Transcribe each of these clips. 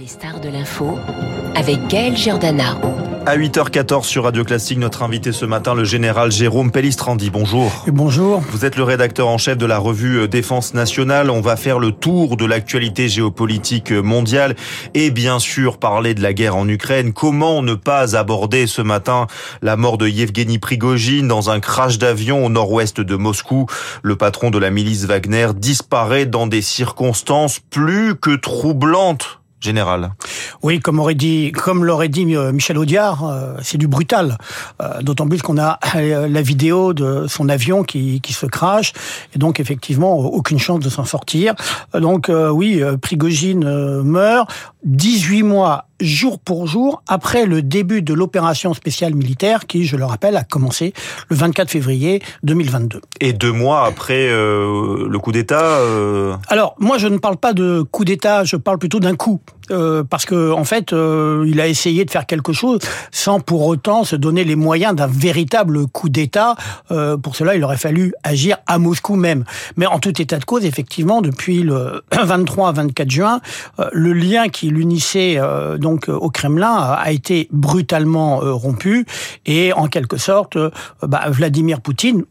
Les stars de l'info avec Gaël Giordana. À 8h14 sur Radio Classique, notre invité ce matin, le général Jérôme Pellistrandi. Bonjour. Et bonjour. Vous êtes le rédacteur en chef de la revue Défense nationale. On va faire le tour de l'actualité géopolitique mondiale et bien sûr parler de la guerre en Ukraine. Comment ne pas aborder ce matin la mort de Yevgeny Prigogine dans un crash d'avion au nord-ouest de Moscou? Le patron de la milice Wagner disparaît dans des circonstances plus que troublantes général. Oui, comme aurait dit, comme l'aurait dit euh, Michel Audiard, euh, c'est du brutal. Euh, d'autant plus qu'on a la vidéo de son avion qui, qui se crache, et donc effectivement aucune chance de s'en sortir. Donc oui, Prigogine meurt 18 mois jour pour jour après le début de l'opération spéciale militaire qui, je le rappelle, a commencé le 24 février 2022. Et deux mois après le coup d'État Alors, moi, je ne parle pas de coup d'État, je parle plutôt d'un coup. Euh, parce que en fait, euh, il a essayé de faire quelque chose sans pour autant se donner les moyens d'un véritable coup d'État. Euh, pour cela, il aurait fallu agir à Moscou même. Mais en tout état de cause, effectivement, depuis le 23 à 24 juin, le lien qui l'unissait donc au Kremlin a été brutalement rompu et en quelque sorte, bah, Vladimir Poutine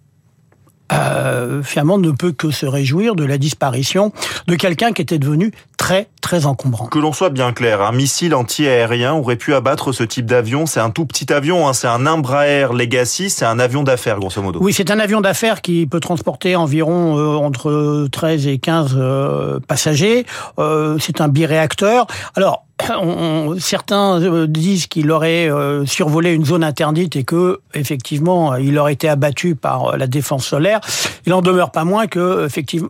finalement ne peut que se réjouir de la disparition de quelqu'un qui était devenu très très encombrant. Que l'on soit bien clair, un missile anti-aérien aurait pu abattre ce type d'avion. C'est un tout petit avion, hein, c'est un Embraer Legacy, c'est un avion d'affaires grosso modo. Oui, c'est un avion d'affaires qui peut transporter environ euh, entre 13 et 15 euh, passagers. Euh, c'est un biréacteur. Alors on, certains disent qu'il aurait euh, survolé une zone interdite et que effectivement il aurait été abattu par la défense solaire. Il en demeure pas moins que effectivement,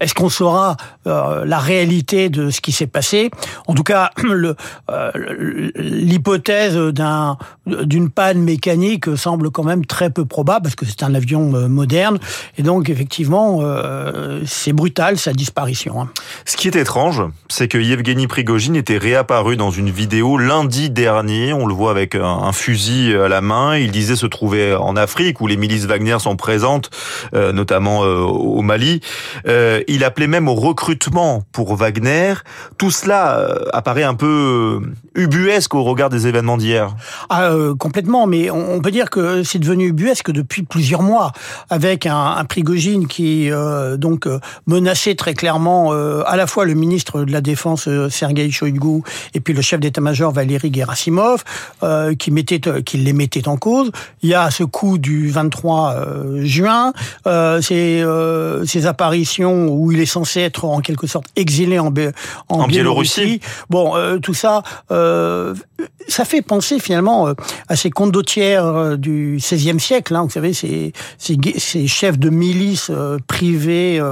est-ce qu'on saura la réalité de ce qui s'est passé En tout cas, l'hypothèse d'un d'une panne mécanique semble quand même très peu probable parce que c'est un avion moderne et donc effectivement c'est brutal sa disparition. Hein. Ce qui est étrange, c'est que Yevgeny Prigogine était réapparu dans une vidéo lundi dernier. On le voit avec un, fusil à la main. Il disait se trouver en Afrique où les milices Wagner sont présentes, euh, notamment euh, au Mali. Euh, il appelait même au recrutement pour Wagner. Tout cela apparaît un peu ubuesque au regard des événements d'hier. Ah, complètement, mais on, peut dire que c'est devenu ubuesque depuis plusieurs mois, avec un, un Prigogine qui donc menaçait très clairement à la fois le ministre de la Défense Sergei Shoigu et puis le chef d'état-major Valéry Gerasimov, euh, qui, mettait, euh, qui les mettait en cause. Il y a ce coup du 23 euh, juin, euh, ces, euh, ces apparitions où il est censé être en quelque sorte exilé en, en, Biélorussie. Bon, euh, tout ça, ça fait penser finalement à ces condottières du XVIe siècle. Hein, vous savez, ces, ces, ces, chefs de milices privés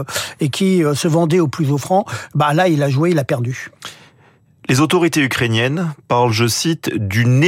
et qui se vendaient au plus offrant. Bah là, il a joué, il a perdu. Les autorités ukrainiennes parlent, je cite, d'une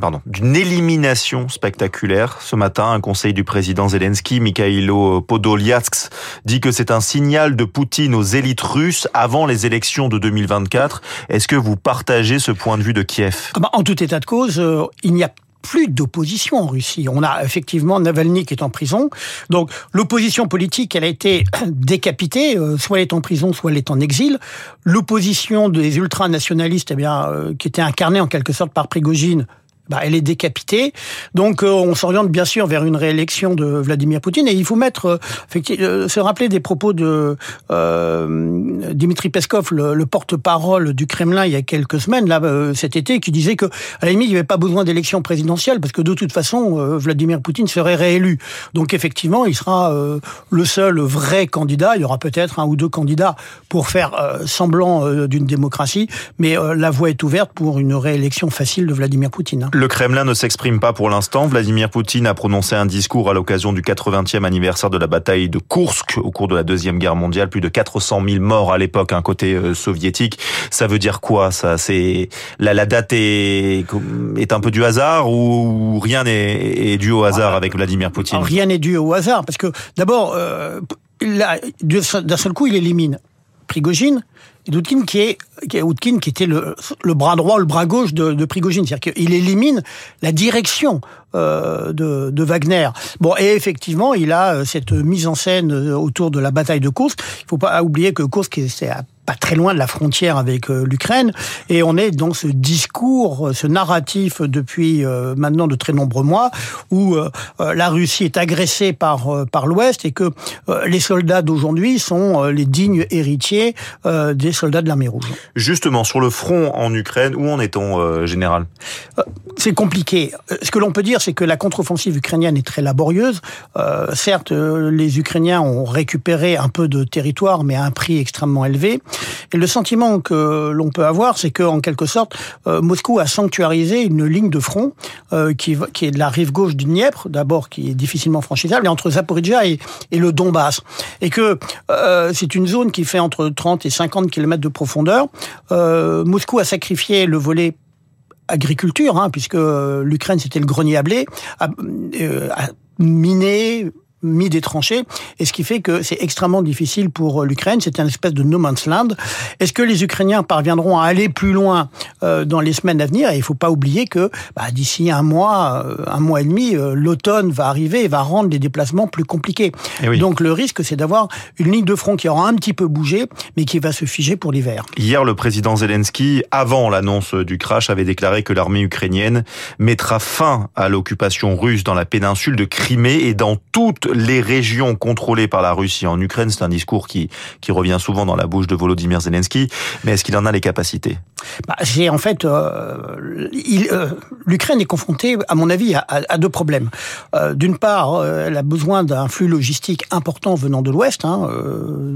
pardon, d'une élimination spectaculaire. Ce matin, un conseil du président Zelensky, Mikhailo Podolyask, dit que c'est un signal de Poutine aux élites russes avant les élections de 2024. Est-ce que vous partagez ce point de vue de Kiev? Ah bah, En tout état de cause, euh, il n'y a plus d'opposition en Russie. On a effectivement Navalny qui est en prison. Donc l'opposition politique, elle a été décapitée. Euh, soit elle est en prison, soit elle est en exil. L'opposition des ultranationalistes, eh bien, euh, qui était incarnée en quelque sorte par Prigogine, bah, elle est décapitée. Donc euh, on s'oriente bien sûr vers une réélection de Vladimir Poutine et il faut mettre euh, euh se rappeler des propos de euh, Dimitri Peskov, le, porte-parole du Kremlin il y a quelques semaines là cet été, qui disait que à la limite il n'y avait pas besoin d'élection présidentielle parce que de toute façon Vladimir Poutine serait réélu. Donc effectivement il sera le seul vrai candidat. Il y aura peut-être un ou deux candidats pour faire semblant d'une démocratie, mais la voie est ouverte pour une réélection facile de Vladimir Poutine. Hein. Le Kremlin ne s'exprime pas pour l'instant. Vladimir Poutine a prononcé un discours à l'occasion du 80e anniversaire de la bataille de Kursk au cours de la Deuxième Guerre mondiale. Plus de 400 000 morts à l'époque, un côté euh, soviétique. Ça veut dire quoi ça? C'est la, date est, est un peu du hasard ou rien n'est dû au hasard avec Vladimir Poutine? Rien n'est dû au hasard parce que d'abord, euh, d'un seul coup, il élimine Prigogine, et Doutkin qui est, qui, est, qui était le, le, bras droit, le bras gauche de, de Prigogine, c'est-à-dire qu'il élimine la direction euh, de, de, Wagner. Bon, et effectivement, il a euh, cette mise en scène euh, autour de la bataille de Kursk. Il faut pas oublier que Kursk c'est à pas très loin de la frontière avec l'Ukraine, et on est dans ce discours, ce narratif depuis maintenant de très nombreux mois, où la Russie est agressée par par l'Ouest et que les soldats d'aujourd'hui sont les dignes héritiers des soldats de l'armée rouge. Justement, sur le front en Ukraine, où en est-on, général? C'est compliqué. Ce que l'on peut dire, c'est que la contre-offensive ukrainienne est très laborieuse. Euh, certes, euh, les Ukrainiens ont récupéré un peu de territoire, mais à un prix extrêmement élevé. Et le sentiment que l'on peut avoir, c'est qu'en quelque sorte, euh, Moscou a sanctuarisé une ligne de front qui, qui, est de la rive gauche du Dniepr, d'abord qui est difficilement franchissable, et entre Zaporizhia et, et le Donbass. Et que c'est une zone qui fait entre 30 et 50 km de profondeur. Moscou a sacrifié le volet agriculture, hein, puisque l'Ukraine c'était le grenier à blé, a, a miné, mis des tranchées, et ce qui fait que c'est extrêmement difficile pour euh, l'Ukraine. C'est un espèce de no man's land. Est-ce que les Ukrainiens parviendront à aller plus loin euh, dans les semaines à venir? Et il faut pas oublier que bah, d'ici un mois, euh, un mois et demi, l'automne va arriver et va rendre les déplacements plus compliqués. Eh Donc le risque, c'est d'avoir une ligne de front qui aura un petit peu bougé, mais qui va se figer pour l'hiver. Hier, le président Zelensky, avant l'annonce du crash, avait déclaré que l'armée ukrainienne mettra fin à l'occupation russe dans la péninsule de Crimée et dans toute les régions contrôlées par la Russie en Ukraine. C'est un discours qui, qui revient souvent dans la bouche de Volodymyr Zelensky. Mais est-ce qu'il en a les capacités? Bah, C'est en fait, euh, euh, l'Ukraine est confrontée, à mon avis, à, deux problèmes. Euh, d'une part, elle a besoin d'un flux logistique important venant de l'Ouest, hein,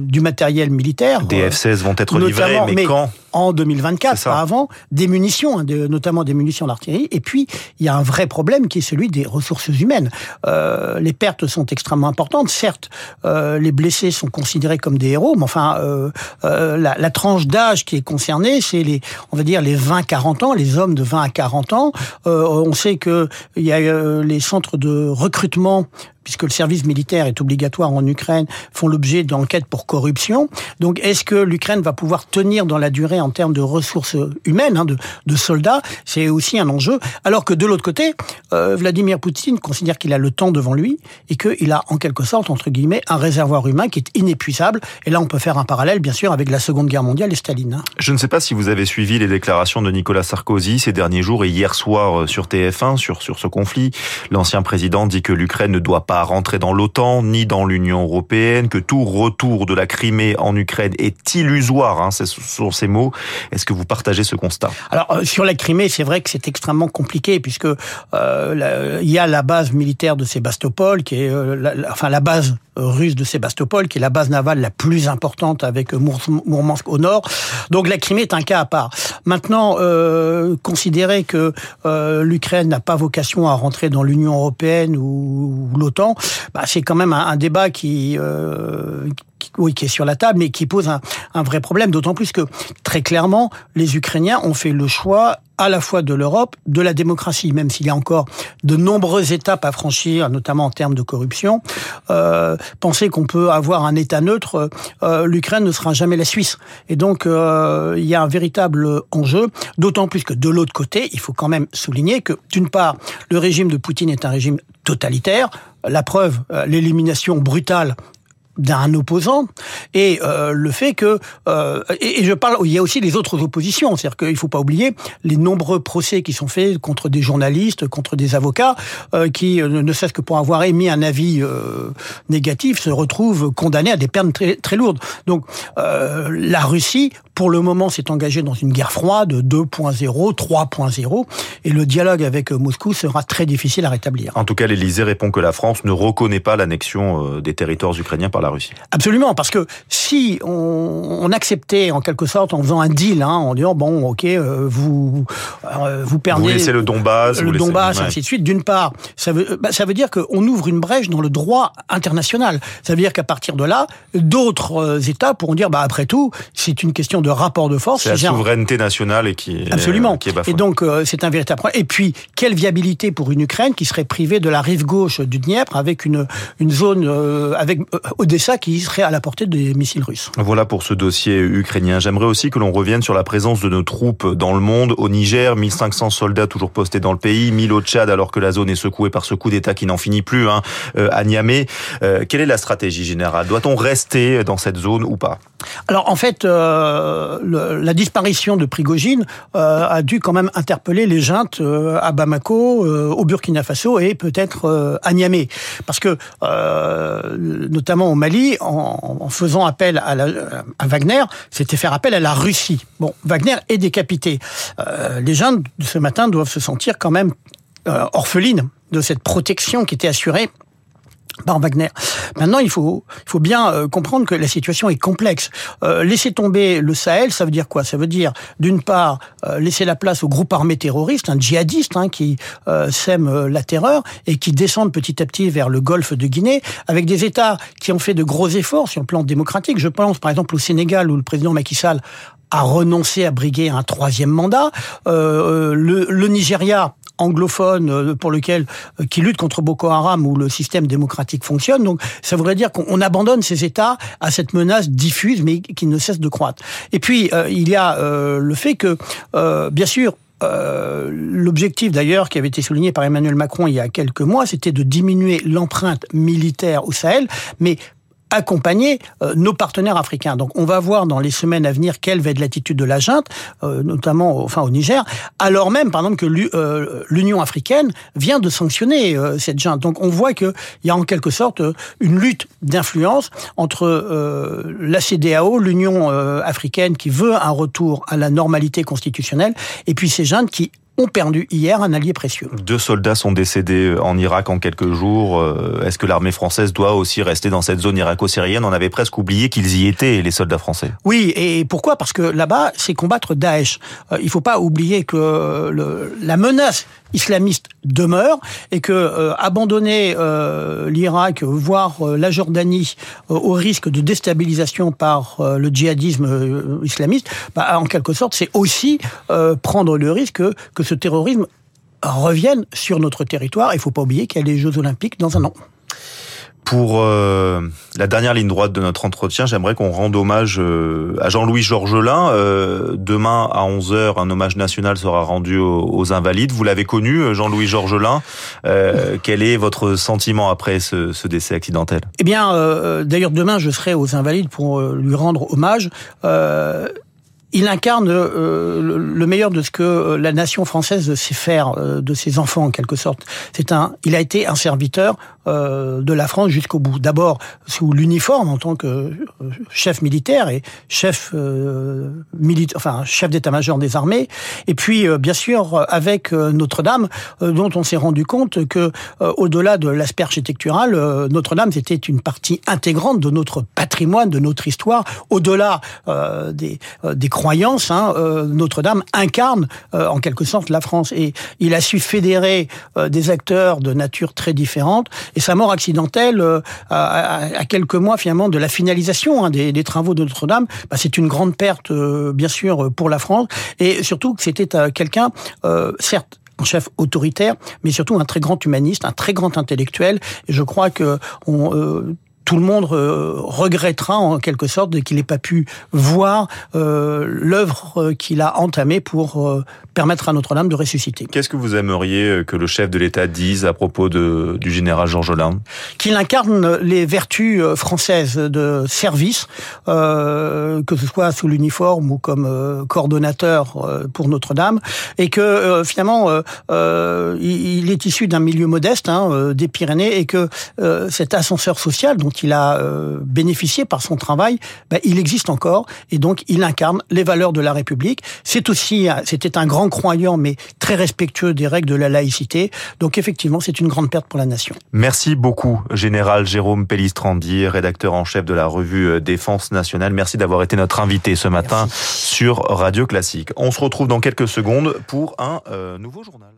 du matériel militaire. Des F-16 vont être livrés, mais, quand? En 2024, pas avant. Des munitions, hein, notamment des munitions d'artillerie. Et puis, il y a un vrai problème qui est celui des ressources humaines. les pertes sont extrêmement importante. Certes, euh, les blessés sont considérés comme des héros, mais enfin, euh, euh, la, la, tranche d'âge qui est concernée, c'est les, on va dire les 20-40 ans, les hommes de 20 à 40 ans. on sait que il y a les centres de recrutement puisque le service militaire est obligatoire en Ukraine, font l'objet d'enquêtes pour corruption. Donc, est-ce que l'Ukraine va pouvoir tenir dans la durée en termes de ressources humaines, hein, de, soldats? C'est aussi un enjeu. Alors que de l'autre côté, euh, Vladimir Poutine considère qu'il a le temps devant lui et qu'il a en quelque sorte, entre guillemets, un réservoir humain qui est inépuisable. Et là, on peut faire un parallèle, bien sûr, avec la Seconde Guerre mondiale et Staline. Hein. Je ne sais pas si vous avez suivi les déclarations de Nicolas Sarkozy ces derniers jours et hier soir euh, sur TF1 sur, sur ce conflit. L'ancien président dit que l'Ukraine ne doit pas rentrer dans l'OTAN ni dans l'Union européenne, que tout retour de la Crimée en Ukraine est illusoire, hein, ce sont ces mots. Est-ce que vous partagez ce constat? Alors euh, sur la Crimée, c'est vrai que c'est extrêmement compliqué puisque euh, il y a la base militaire de Sébastopol qui est euh, la, enfin la base russe de Sébastopol, qui est la base navale la plus importante avec Mourmansk au nord. Donc la Crimée est un cas à part. Maintenant, euh, considérer que l'Ukraine n'a pas vocation à rentrer dans l'Union européenne ou, l'OTAN, bah, c'est quand même un, débat qui, euh, qui, est sur la table, mais qui pose un vrai problème, d'autant plus que très clairement, les Ukrainiens ont fait le choix à la fois de l'Europe, de la démocratie, même s'il y a encore de nombreuses étapes à franchir, notamment en termes de corruption. Euh, penser qu'on peut avoir un État neutre, euh, l'Ukraine ne sera jamais la Suisse. Et donc, euh, il y a un véritable enjeu, d'autant plus que de l'autre côté, il faut quand même souligner que, d'une part, le régime de Poutine est un régime totalitaire. La preuve, euh, l'élimination brutale d'un opposant et euh, le fait que euh, et, je parle il y a aussi les autres oppositions. C'est-à-dire qu'il faut pas oublier les nombreux procès qui sont faits contre des journalistes contre des avocats euh, qui ne cessent que pour avoir émis un avis négatif se retrouvent condamnés à des peines très très lourdes. Donc la Russie pour le moment, s'est engagé dans une guerre froide 2.0, 3.0, et le dialogue avec Moscou sera très difficile à rétablir. En tout cas, l'Élysée répond que la France ne reconnaît pas l'annexion euh, des territoires ukrainiens par la Russie. Absolument, parce que si on, acceptait en quelque sorte en faisant un deal, hein, en disant bon, ok, euh, vous euh, vous perdez, vous laissez le Donbass, le Donbass, ainsi de suite. D'une part, ça veut bah, ça veut dire qu'on ouvre une brèche dans le droit international. Ça veut dire qu'à partir de là, d'autres États pourront dire bah après tout, c'est une question de rapport de force. C'est la souveraineté nationale et qui est, Absolument. Qui est et donc, euh, c'est un véritable problème. Et puis, quelle viabilité pour une Ukraine qui serait privée de la rive gauche du Dniepr avec une, une zone, euh, avec euh, Odessa qui serait à la portée des missiles russes? Voilà pour ce dossier ukrainien. J'aimerais aussi que l'on revienne sur la présence de nos troupes dans le monde. Au Niger, 1500 soldats toujours postés dans le pays, 1000 au Tchad alors que la zone est secouée par ce coup d'État qui n'en finit plus hein, à Niamey. quelle est la stratégie générale? Doit-on rester dans cette zone ou pas? Alors en fait, euh, la disparition de Prigogine euh, a dû quand même interpeller les juntes euh, à Bamako, au Burkina Faso et peut-être à Niamey, parce que notamment au Mali, en, faisant appel à, à Wagner, c'était faire appel à la Russie. Bon, Wagner est décapité. les juntes de ce matin doivent se sentir quand même orphelines de cette protection qui était assurée par Wagner. Maintenant, il faut, il faut bien euh, comprendre que la situation est complexe. Euh, laisser tomber le Sahel, ça veut dire quoi? Ça veut dire, d'une part, euh, laisser la place aux groupes armés terroristes, un djihadiste hein, qui sème la terreur et qui descendent petit à petit vers le golfe de Guinée, avec des États qui ont fait de gros efforts sur le plan démocratique. Je pense par exemple au Sénégal où le président Macky Sall a renoncé à briguer un troisième mandat. le, le Nigeria anglophone euh, pour lequel euh, qui lutte contre Boko Haram où le système démocratique fonctionne. Donc ça voudrait dire qu'on abandonne ces États à cette menace diffuse mais qui ne cesse de croître. Et puis euh, il y a le fait que bien sûr l'objectif d'ailleurs qui avait été souligné par Emmanuel Macron il y a quelques mois, c'était de diminuer l'empreinte militaire au Sahel, mais accompagner euh, nos partenaires africains. Donc on va voir dans les semaines à venir quelle va être l'attitude de la junte, euh, notamment enfin au Niger, alors même par exemple que euh, l'Union africaine vient de sanctionner cette junte. Donc on voit qu'il y a en quelque sorte une lutte d'influence entre la CDAO, l'Union africaine qui veut un retour à la normalité constitutionnelle, et puis ces juntes qui ont perdu hier un allié précieux. Deux soldats sont décédés en Irak en quelques jours. Euh, est-ce que l'armée française doit aussi rester dans cette zone irako-syrienne? On avait presque oublié qu'ils y étaient, les soldats français. Oui, et pourquoi? Parce que là-bas, c'est combattre Daesh. Euh, il ne faut pas oublier que le, la menace islamiste demeure et que euh, abandonner l'Irak, voire la Jordanie, au risque de déstabilisation par le djihadisme islamiste, bah, en quelque sorte, c'est aussi prendre le risque que ce terrorisme revienne sur notre territoire. Il ne faut pas oublier qu'il y a les Jeux Olympiques dans un an. Pour euh, la dernière ligne droite de notre entretien, j'aimerais qu'on rende hommage euh, à Jean-Louis Georgelin. Euh, demain à 11h, un hommage national sera rendu aux, Invalides. Vous l'avez connu, Jean-Louis Georgelin. quel est votre sentiment après ce, ce décès accidentel? Eh bien, d'ailleurs, demain, je serai aux Invalides pour lui rendre hommage il incarne euh, le meilleur de ce que euh, la nation française sait faire euh, de ses enfants en quelque sorte. C'est un, il a été un serviteur de la France jusqu'au bout. D'abord sous l'uniforme en tant que chef militaire et chef militaire, enfin chef d'état-major des armées, et puis bien sûr avec Notre-Dame, dont on s'est rendu compte que au-delà de l'aspect architectural, Notre-Dame c'était une partie intégrante de notre patrimoine, de notre histoire, au-delà des des croyance, hein, euh, Notre-Dame incarne euh, en quelque sorte la France. Et il a su fédérer euh, des acteurs de nature très différente. Et sa mort accidentelle, à, quelques mois finalement de la finalisation hein, des, travaux de Notre-Dame, bah, c'est une grande perte, bien sûr, pour la France. Et surtout que c'était quelqu'un, certes, un chef autoritaire, mais surtout un très grand humaniste, un très grand intellectuel. Et je crois que on, tout le monde euh, regrettera en quelque sorte qu'il n'ait pas pu voir euh, l'œuvre euh, qu'il a entamée pour permettre à Notre-Dame de ressusciter. Qu'est-ce que vous aimeriez que le chef de l'État dise à propos de, du général Jean Jolin? Qu'il incarne les vertus françaises de service, que ce soit sous l'uniforme ou comme coordonnateur pour Notre-Dame, et que finalement il est issu d'un milieu modeste, hein, des Pyrénées, et que cet ascenseur social dont il a euh, bénéficié par son travail, ben, il existe encore et donc il incarne les valeurs de la République. C'est aussi, c'était un grand croyant mais très respectueux des règles de la laïcité. Donc effectivement, c'est une grande perte pour la nation. Merci beaucoup, général Jérôme Pellistrandi, rédacteur en chef de la revue euh, Défense nationale. Merci d'avoir été notre invité ce matin sur Radio Classique. On se retrouve dans quelques secondes pour un euh, nouveau journal.